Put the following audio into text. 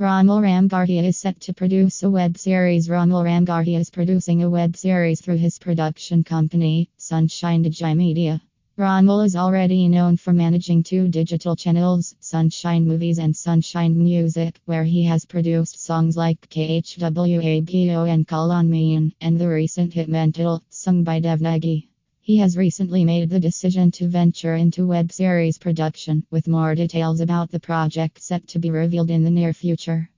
Romil Ramgarhia is set to produce a web series. Romil Ramgarhia is producing a web series through his production company, Sunshine Digi Media. Romil is already known for managing two digital channels, Sunshine Movies and Sunshine Music, where he has produced songs like KHWABO and Call on Me and the recent hit Mental, sung by Dev Negi. He has recently made the decision to venture into web series production, with more details about the project set to be revealed in the near future.